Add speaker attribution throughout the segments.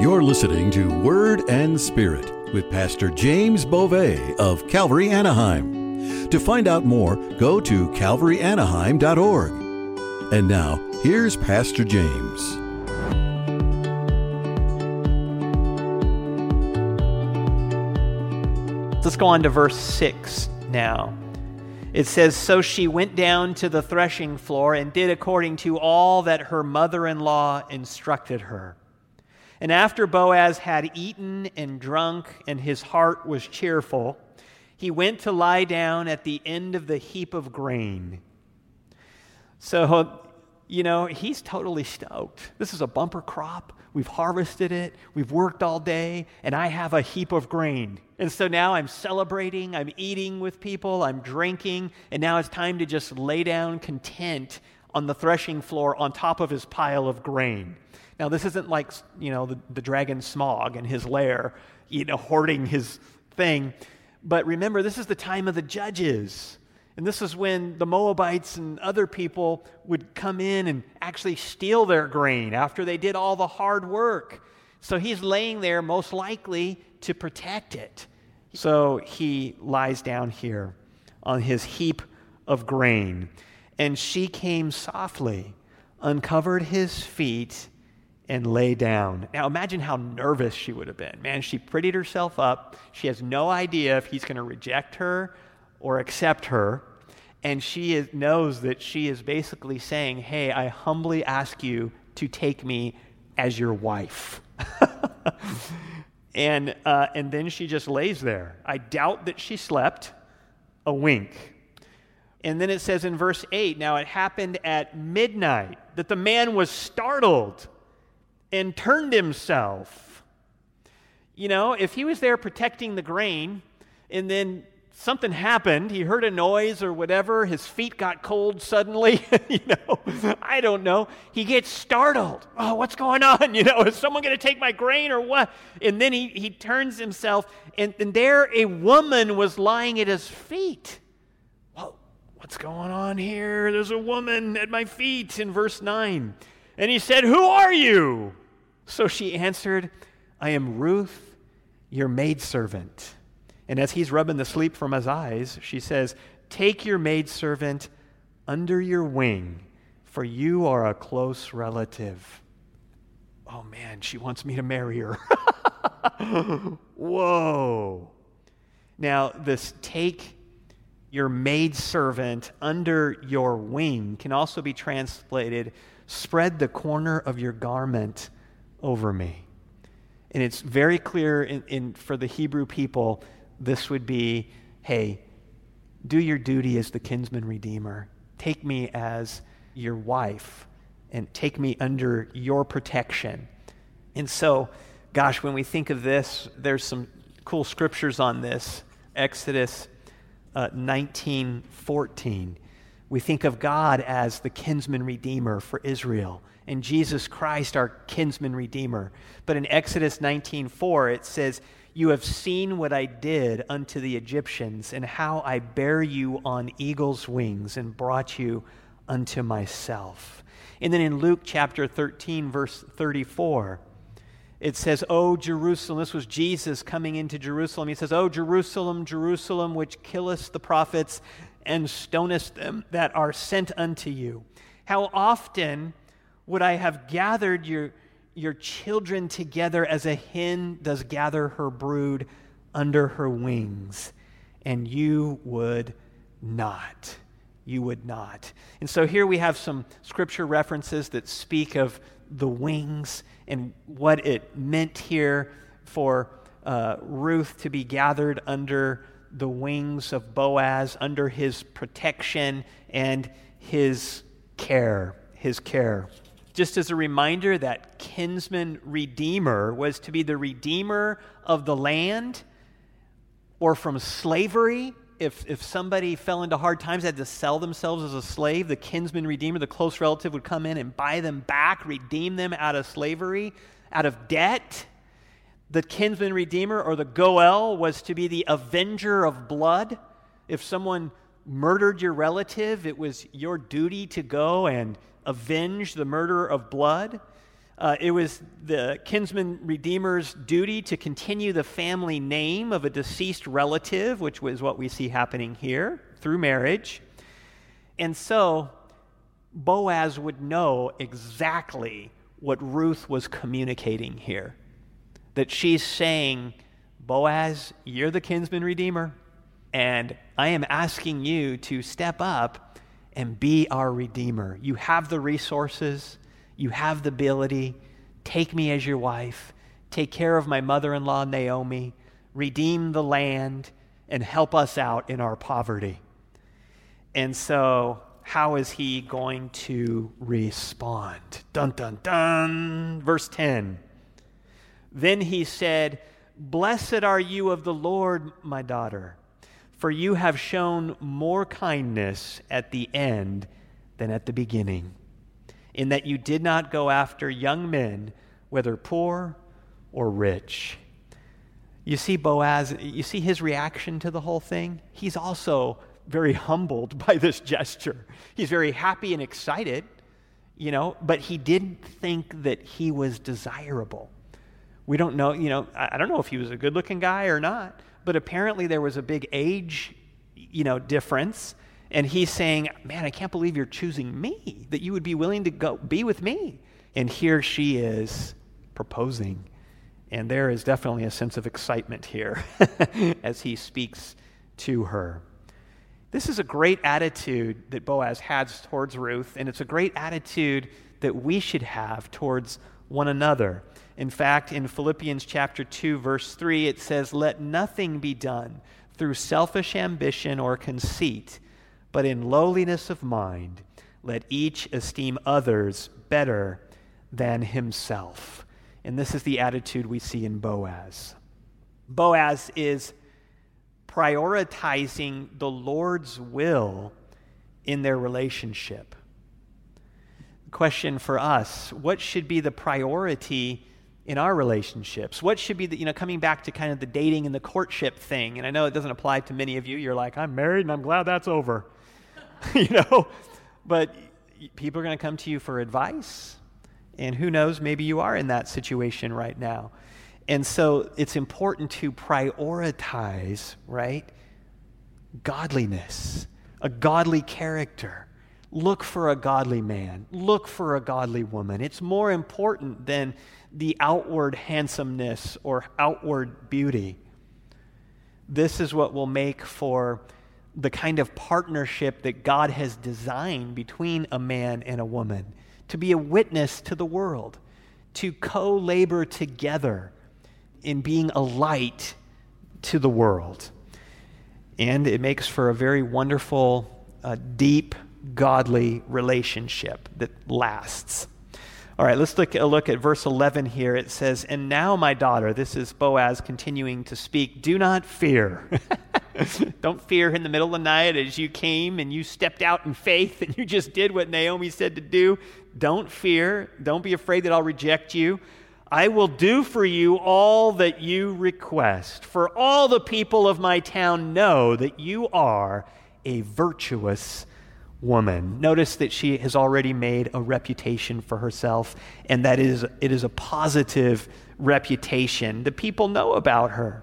Speaker 1: You're listening to Word and Spirit with Pastor James Beauvais of Calvary Anaheim. To find out more, go to calvaryanaheim.org. And now, here's Pastor James.
Speaker 2: Let's go on to verse 6 now. It says, So she went down to the threshing floor and did according to all that her mother in law instructed her. And after Boaz had eaten and drunk, and his heart was cheerful, he went to lie down at the end of the heap of grain. So, you know, he's totally stoked. This is a bumper crop. We've harvested it, we've worked all day, and I have a heap of grain. And so now I'm celebrating, I'm eating with people, I'm drinking, and now it's time to just lay down content on the threshing floor on top of his pile of grain. Now, this isn't like, you know, the, the dragon Smaug in his lair, you know, hoarding his thing. But remember, this is the time of the judges. And this is when the Moabites and other people would come in and actually steal their grain after they did all the hard work. So he's laying there, most likely, to protect it. So he lies down here on his heap of grain. And she came softly, uncovered his feet, and lay down. Now imagine how nervous she would have been. Man, she prettied herself up. She has no idea if he's going to reject her or accept her. And she is, knows that she is basically saying, Hey, I humbly ask you to take me as your wife. and, uh, and then she just lays there. I doubt that she slept a wink. And then it says in verse 8 now it happened at midnight that the man was startled and turned himself. You know, if he was there protecting the grain and then something happened, he heard a noise or whatever, his feet got cold suddenly, you know, I don't know. He gets startled. Oh, what's going on? You know, is someone going to take my grain or what? And then he, he turns himself, and, and there a woman was lying at his feet. Well, what's going on here? There's a woman at my feet in verse 9. And he said, Who are you? So she answered, I am Ruth, your maidservant. And as he's rubbing the sleep from his eyes, she says, Take your maidservant under your wing, for you are a close relative. Oh man, she wants me to marry her. Whoa. Now, this take your maidservant under your wing can also be translated spread the corner of your garment over me. And it's very clear in, in, for the Hebrew people, this would be hey, do your duty as the kinsman redeemer. Take me as your wife and take me under your protection. And so, gosh, when we think of this, there's some cool scriptures on this. Exodus uh, 19 14 we think of God as the kinsman redeemer for Israel and Jesus Christ our kinsman redeemer. But in Exodus 19:4 it says, "You have seen what I did unto the Egyptians and how I bare you on eagle's wings and brought you unto myself." And then in Luke chapter 13 verse 34, it says, "O Jerusalem, this was Jesus coming into Jerusalem. He says, "O Jerusalem, Jerusalem, which killest the prophets and stonest them that are sent unto you. How often would I have gathered your, your children together as a hen does gather her brood under her wings, and you would not. You would not. And so here we have some scripture references that speak of the wings and what it meant here for uh, Ruth to be gathered under the wings of Boaz under his protection and his care, his care. Just as a reminder that kinsman redeemer was to be the redeemer of the land or from slavery. If, if somebody fell into hard times, had to sell themselves as a slave, the kinsman redeemer, the close relative, would come in and buy them back, redeem them out of slavery, out of debt the kinsman redeemer or the Goel was to be the avenger of blood. If someone murdered your relative, it was your duty to go and avenge the murder of blood. Uh, it was the kinsman redeemer's duty to continue the family name of a deceased relative, which was what we see happening here through marriage. And so Boaz would know exactly what Ruth was communicating here. That she's saying, Boaz, you're the kinsman redeemer, and I am asking you to step up and be our redeemer. You have the resources, you have the ability. Take me as your wife, take care of my mother in law, Naomi, redeem the land, and help us out in our poverty. And so how is he going to respond? Dun, dun, dun. Verse 10. Then he said, Blessed are you of the Lord, my daughter, for you have shown more kindness at the end than at the beginning, in that you did not go after young men, whether poor or rich. You see Boaz, you see his reaction to the whole thing? He's also very humbled by this gesture. He's very happy and excited, you know, but he didn't think that he was desirable. We don't know, you know, I don't know if he was a good looking guy or not, but apparently there was a big age, you know, difference. And he's saying, Man, I can't believe you're choosing me, that you would be willing to go be with me. And here she is proposing. And there is definitely a sense of excitement here as he speaks to her. This is a great attitude that Boaz has towards Ruth, and it's a great attitude that we should have towards one another. In fact, in Philippians chapter 2 verse 3 it says, "Let nothing be done through selfish ambition or conceit, but in lowliness of mind, let each esteem others better than himself." And this is the attitude we see in Boaz. Boaz is prioritizing the Lord's will in their relationship. Question for us what should be the priority in our relationships? What should be the, you know, coming back to kind of the dating and the courtship thing, and I know it doesn't apply to many of you. You're like, I'm married and I'm glad that's over. you know? But people are going to come to you for advice. And who knows, maybe you are in that situation right now. And so it's important to prioritize, right? Godliness, a godly character. Look for a godly man. Look for a godly woman. It's more important than the outward handsomeness or outward beauty. This is what will make for the kind of partnership that God has designed between a man and a woman to be a witness to the world, to co labor together in being a light to the world. And it makes for a very wonderful, uh, deep, godly relationship that lasts. All right, let's look, a look at verse 11 here. It says, And now, my daughter, this is Boaz continuing to speak, do not fear. Don't fear in the middle of the night as you came and you stepped out in faith and you just did what Naomi said to do. Don't fear. Don't be afraid that I'll reject you. I will do for you all that you request, for all the people of my town know that you are a virtuous woman. Notice that she has already made a reputation for herself, and that is, it is a positive reputation. The people know about her.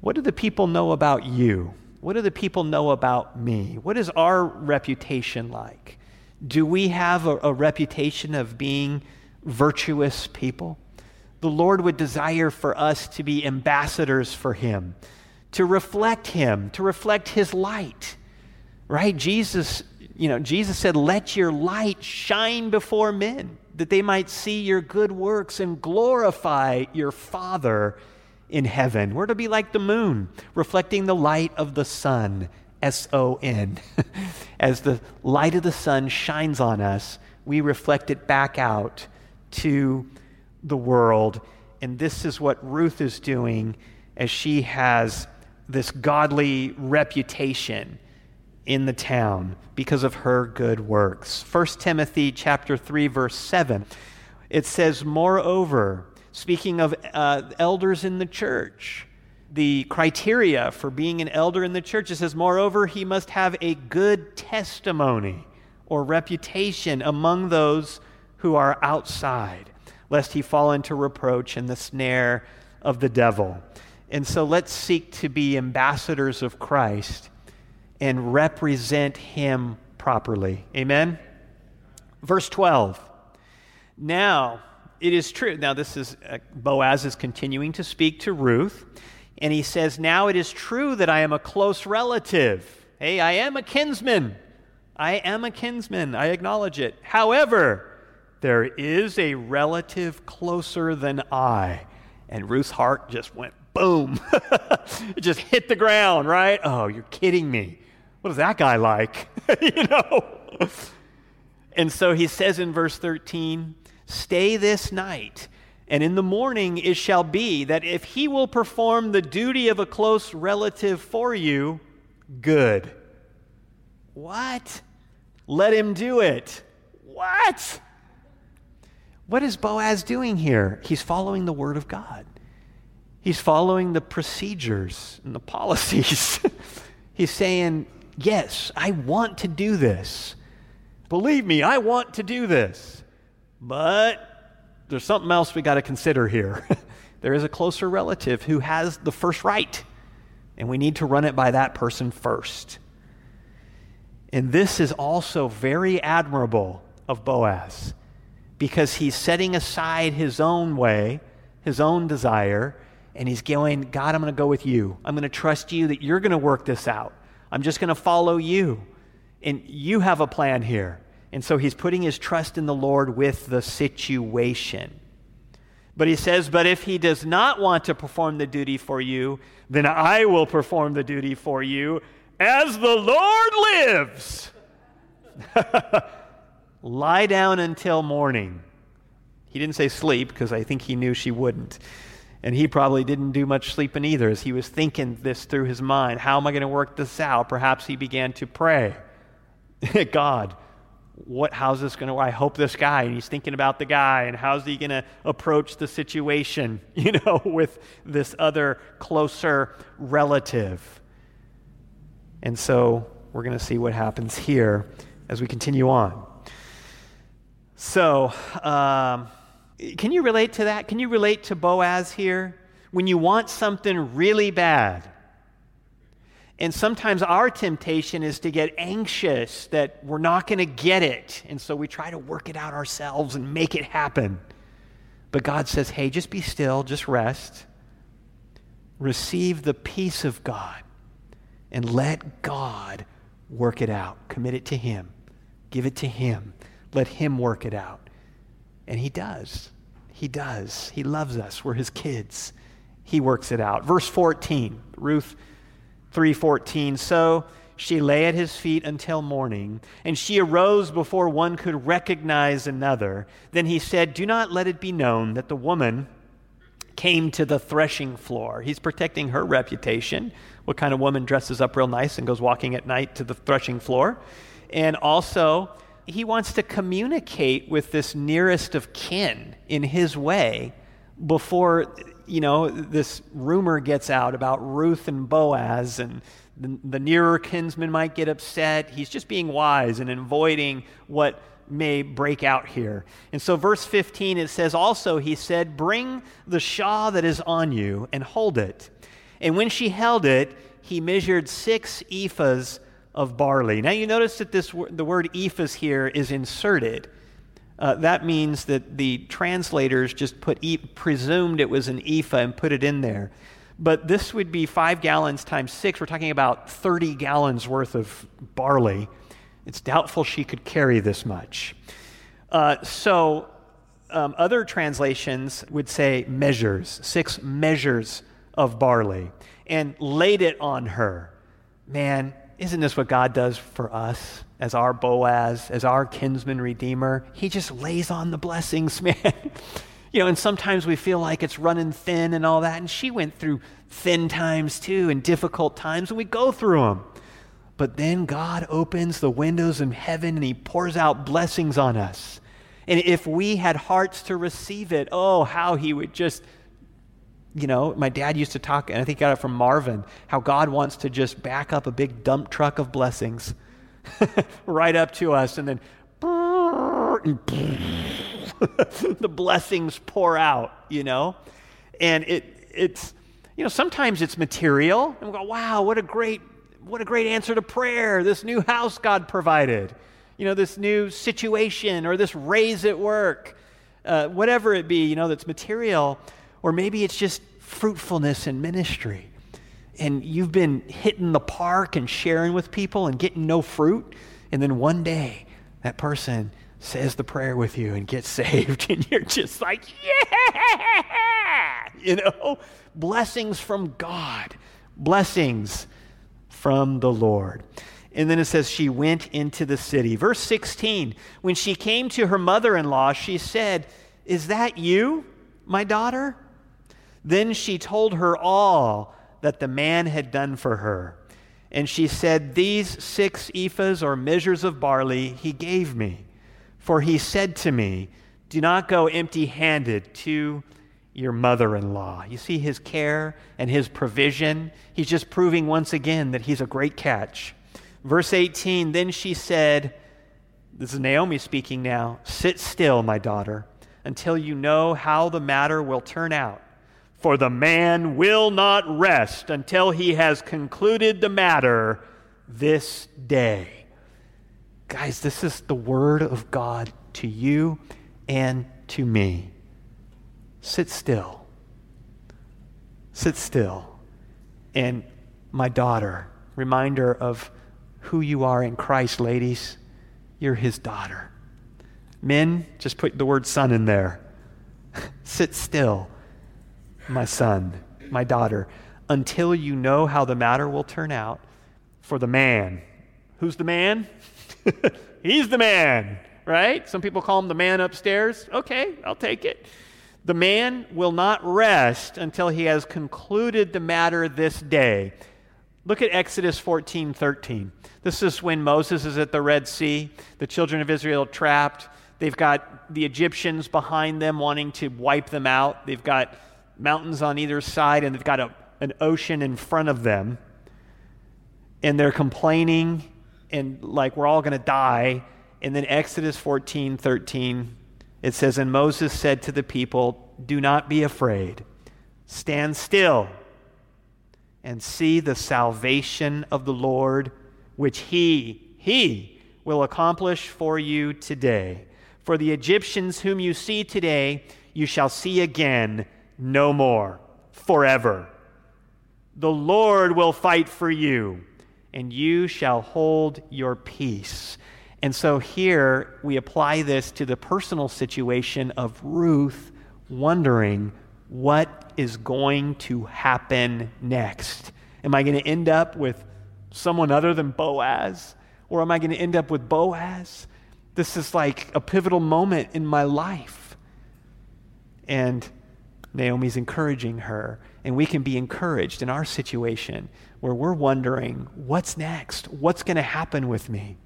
Speaker 2: What do the people know about you? What do the people know about me? What is our reputation like? Do we have a, a reputation of being virtuous people? the Lord would desire for us to be ambassadors for Him, to reflect Him, to reflect His light. Right? Jesus, you know, Jesus said, Let your light shine before men, that they might see your good works and glorify your Father in heaven. We're to be like the moon, reflecting the light of the sun, S O N. As the light of the sun shines on us, we reflect it back out to the world. And this is what Ruth is doing as she has this godly reputation in the town because of her good works. 1 Timothy chapter 3 verse 7. It says, "Moreover, speaking of uh, elders in the church, the criteria for being an elder in the church, it says, Moreover, he must have a good testimony or reputation among those who are outside lest he fall into reproach and the snare of the devil. And so let's seek to be ambassadors of Christ and represent him properly. Amen? Verse 12. Now, it is true. Now, this is uh, Boaz is continuing to speak to Ruth, and he says, Now it is true that I am a close relative. Hey, I am a kinsman. I am a kinsman. I acknowledge it. However, there is a relative closer than I. And Ruth's heart just went boom. it just hit the ground, right? Oh, you're kidding me. What is that guy like? you know? And so he says in verse 13, Stay this night, and in the morning it shall be that if he will perform the duty of a close relative for you, good. What? Let him do it. What? What is Boaz doing here? He's following the word of God. He's following the procedures and the policies. He's saying, Yes, I want to do this. Believe me, I want to do this. But there's something else we got to consider here. there is a closer relative who has the first right, and we need to run it by that person first. And this is also very admirable of Boaz because he's setting aside his own way, his own desire, and he's going, God, I'm going to go with you. I'm going to trust you that you're going to work this out. I'm just going to follow you. And you have a plan here. And so he's putting his trust in the Lord with the situation. But he says, But if he does not want to perform the duty for you, then I will perform the duty for you as the Lord lives. Lie down until morning. He didn't say sleep because I think he knew she wouldn't. And he probably didn't do much sleeping either as he was thinking this through his mind. How am I going to work this out? Perhaps he began to pray. God, what, how's this going to, I hope this guy, and he's thinking about the guy, and how's he going to approach the situation, you know, with this other closer relative. And so we're going to see what happens here as we continue on. So, um, can you relate to that? Can you relate to Boaz here? When you want something really bad, and sometimes our temptation is to get anxious that we're not going to get it. And so we try to work it out ourselves and make it happen. But God says, hey, just be still, just rest. Receive the peace of God and let God work it out. Commit it to Him. Give it to Him. Let Him work it out. And He does. He does. He loves us. We're His kids. He works it out. Verse 14, Ruth 3:14 So she lay at his feet until morning, and she arose before one could recognize another. Then he said, Do not let it be known that the woman came to the threshing floor. He's protecting her reputation. What kind of woman dresses up real nice and goes walking at night to the threshing floor? And also, he wants to communicate with this nearest of kin in his way before you know, this rumor gets out about Ruth and Boaz, and the, the nearer kinsman might get upset. He's just being wise and avoiding what may break out here. And so, verse 15, it says, Also, he said, Bring the shawl that is on you and hold it. And when she held it, he measured six ephahs of barley. Now, you notice that this, the word ephahs here is inserted. Uh, that means that the translators just put e- presumed it was an ephah and put it in there. But this would be five gallons times six. We're talking about 30 gallons worth of barley. It's doubtful she could carry this much. Uh, so, um, other translations would say measures, six measures of barley, and laid it on her. Man, isn't this what God does for us as our Boaz, as our kinsman redeemer? He just lays on the blessings, man. you know, and sometimes we feel like it's running thin and all that. And she went through thin times too and difficult times, and we go through them. But then God opens the windows of heaven and He pours out blessings on us. And if we had hearts to receive it, oh, how He would just you know, my dad used to talk, and I think I got it from Marvin, how God wants to just back up a big dump truck of blessings right up to us and then the blessings pour out, you know? And it, it's, you know, sometimes it's material. And we go, wow, what a great, what a great answer to prayer. This new house God provided. You know, this new situation or this raise at work. Uh, whatever it be, you know, that's material. Or maybe it's just fruitfulness in ministry. And you've been hitting the park and sharing with people and getting no fruit. And then one day, that person says the prayer with you and gets saved, and you're just like, yeah! You know, blessings from God, blessings from the Lord. And then it says, she went into the city. Verse 16, when she came to her mother in law, she said, Is that you, my daughter? Then she told her all that the man had done for her. And she said, These six ephahs or measures of barley he gave me. For he said to me, Do not go empty handed to your mother in law. You see his care and his provision. He's just proving once again that he's a great catch. Verse 18 Then she said, This is Naomi speaking now, Sit still, my daughter, until you know how the matter will turn out. For the man will not rest until he has concluded the matter this day. Guys, this is the word of God to you and to me. Sit still. Sit still. And my daughter, reminder of who you are in Christ, ladies. You're his daughter. Men, just put the word son in there. Sit still my son, my daughter, until you know how the matter will turn out for the man. Who's the man? He's the man, right? Some people call him the man upstairs. Okay, I'll take it. The man will not rest until he has concluded the matter this day. Look at Exodus 14 13. This is when Moses is at the Red Sea, the children of Israel trapped. They've got the Egyptians behind them wanting to wipe them out. They've got mountains on either side, and they've got a, an ocean in front of them. And they're complaining, and like, we're all going to die. And then Exodus 14 13, it says, And Moses said to the people, Do not be afraid, stand still and see the salvation of the Lord, which he, he will accomplish for you today. For the Egyptians whom you see today, you shall see again no more, forever. The Lord will fight for you, and you shall hold your peace. And so here we apply this to the personal situation of Ruth wondering what is going to happen next. Am I going to end up with someone other than Boaz? Or am I going to end up with Boaz? This is like a pivotal moment in my life. And Naomi's encouraging her, and we can be encouraged in our situation where we're wondering, what's next? What's going to happen with me?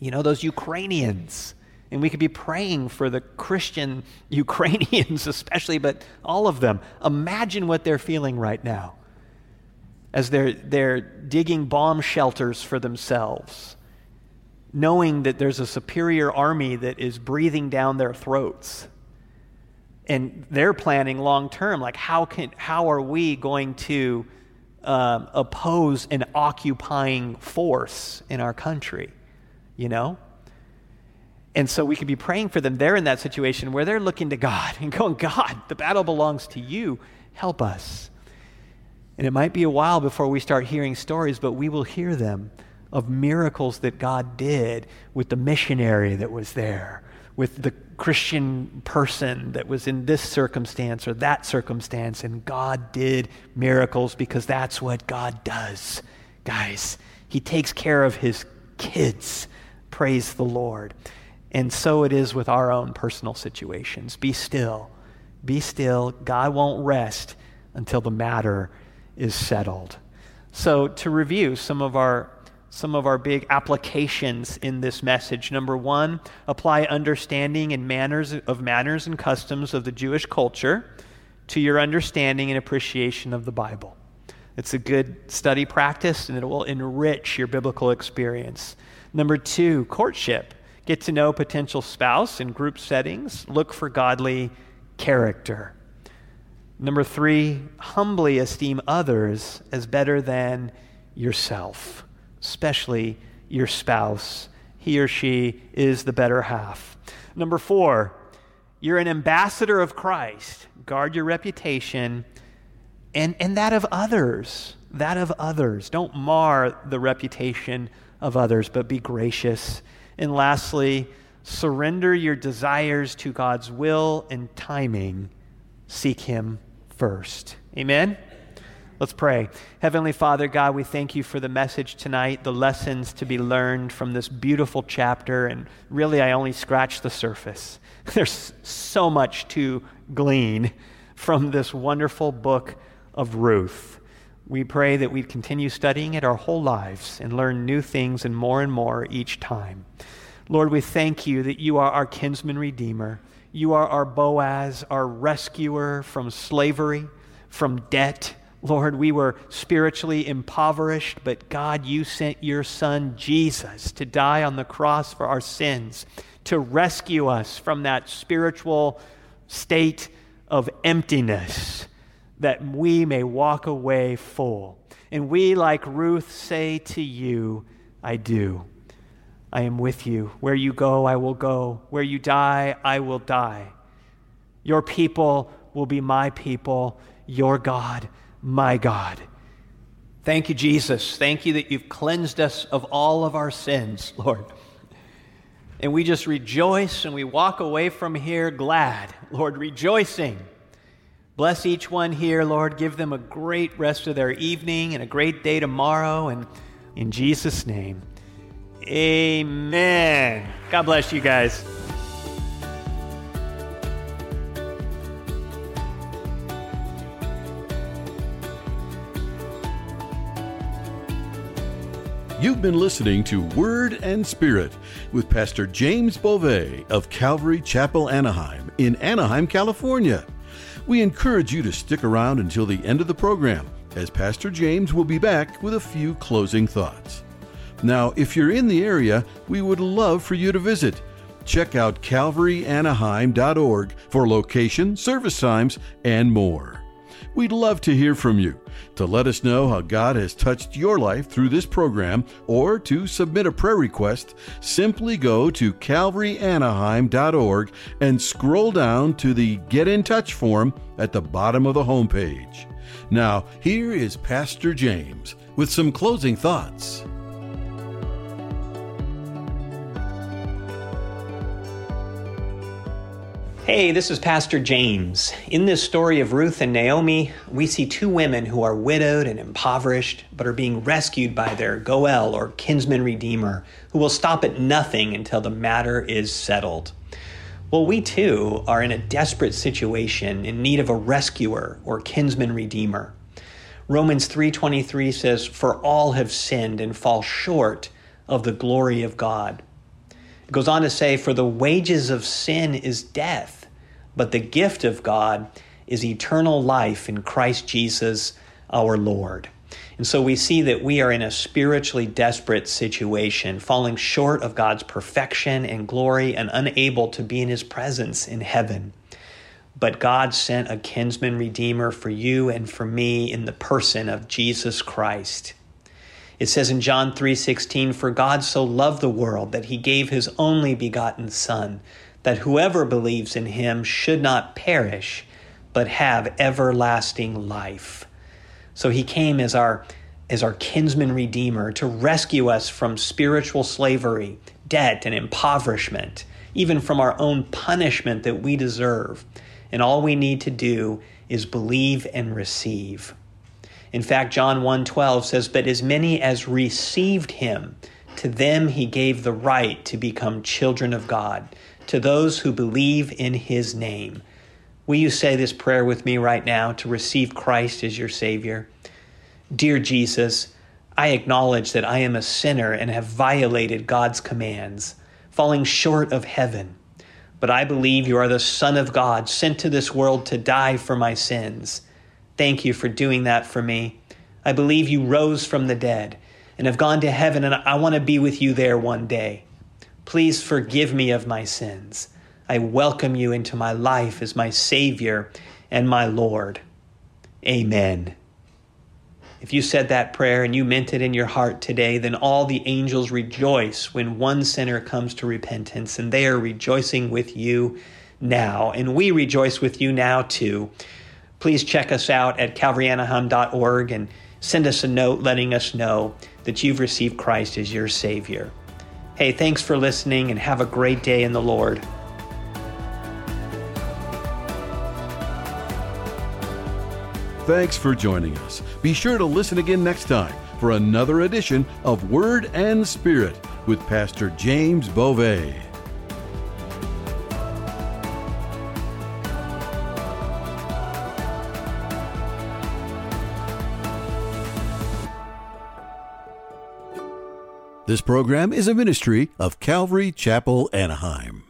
Speaker 2: You know, those Ukrainians. And we could be praying for the Christian Ukrainians, especially, but all of them. Imagine what they're feeling right now as they're, they're digging bomb shelters for themselves, knowing that there's a superior army that is breathing down their throats and they're planning long term like how can how are we going to um, oppose an occupying force in our country you know? And so we could be praying for them. They're in that situation where they're looking to god and going god the battle belongs to you. Help us. And it might be a while before we start hearing stories but we will hear them of miracles that god did with the missionary that was there with the Christian person that was in this circumstance or that circumstance, and God did miracles because that's what God does. Guys, He takes care of His kids. Praise the Lord. And so it is with our own personal situations. Be still. Be still. God won't rest until the matter is settled. So, to review some of our some of our big applications in this message. Number one, apply understanding and manners of manners and customs of the Jewish culture to your understanding and appreciation of the Bible. It's a good study practice and it will enrich your biblical experience. Number two, courtship. get to know potential spouse in group settings, look for godly character. Number three, humbly esteem others as better than yourself, especially your spouse. He or she is the better half. Number four, you're an ambassador of Christ. Guard your reputation and, and that of others. That of others. Don't mar the reputation of others, but be gracious. And lastly, surrender your desires to God's will and timing. Seek Him first. Amen? Let's pray. Heavenly Father, God, we thank you for the message tonight, the lessons to be learned from this beautiful chapter. And really, I only scratched the surface. There's so much to glean from this wonderful book of Ruth. We pray that we continue studying it our whole lives and learn new things and more and more each time. Lord, we thank you that you are our kinsman redeemer. You are our Boaz, our rescuer from slavery, from debt Lord, we were spiritually impoverished, but God, you sent your son Jesus to die on the cross for our sins, to rescue us from that spiritual state of emptiness, that we may walk away full. And we, like Ruth, say to you, I do. I am with you. Where you go, I will go. Where you die, I will die. Your people will be my people, your God my God. Thank you, Jesus. Thank you that you've cleansed us of all of our sins, Lord. And we just rejoice and we walk away from here glad, Lord, rejoicing. Bless each one here, Lord. Give them a great rest of their evening and a great day tomorrow. And in Jesus' name, amen. God bless you guys.
Speaker 1: You've been listening to Word and Spirit with Pastor James Beauvais of Calvary Chapel, Anaheim, in Anaheim, California. We encourage you to stick around until the end of the program, as Pastor James will be back with a few closing thoughts. Now, if you're in the area, we would love for you to visit. Check out calvaryanaheim.org for location, service times, and more. We'd love to hear from you. To let us know how God has touched your life through this program or to submit a prayer request, simply go to calvaryanaheim.org and scroll down to the Get in Touch form at the bottom of the homepage. Now, here is Pastor James with some closing thoughts.
Speaker 2: Hey, this is Pastor James. In this story of Ruth and Naomi, we see two women who are widowed and impoverished, but are being rescued by their Goel or kinsman redeemer, who will stop at nothing until the matter is settled. Well, we too are in a desperate situation in need of a rescuer or kinsman redeemer. Romans 3:23 says, "For all have sinned and fall short of the glory of God." It goes on to say, For the wages of sin is death, but the gift of God is eternal life in Christ Jesus our Lord. And so we see that we are in a spiritually desperate situation, falling short of God's perfection and glory and unable to be in his presence in heaven. But God sent a kinsman redeemer for you and for me in the person of Jesus Christ. It says in John 3:16, "For God so loved the world that he gave his only begotten son, that whoever believes in him should not perish, but have everlasting life." So he came as our as our kinsman redeemer to rescue us from spiritual slavery, debt and impoverishment, even from our own punishment that we deserve. And all we need to do is believe and receive. In fact, John 1:12 says, "But as many as received him, to them he gave the right to become children of God, to those who believe in his name." Will you say this prayer with me right now to receive Christ as your Savior? Dear Jesus, I acknowledge that I am a sinner and have violated God's commands, falling short of heaven. But I believe you are the Son of God, sent to this world to die for my sins. Thank you for doing that for me. I believe you rose from the dead and have gone to heaven, and I want to be with you there one day. Please forgive me of my sins. I welcome you into my life as my Savior and my Lord. Amen. If you said that prayer and you meant it in your heart today, then all the angels rejoice when one sinner comes to repentance, and they are rejoicing with you now. And we rejoice with you now too. Please check us out at calvaryanaheim.org and send us a note letting us know that you've received Christ as your Savior. Hey, thanks for listening and have a great day in the Lord.
Speaker 1: Thanks for joining us. Be sure to listen again next time for another edition of Word and Spirit with Pastor James Beauvais. This program is a ministry of Calvary Chapel, Anaheim.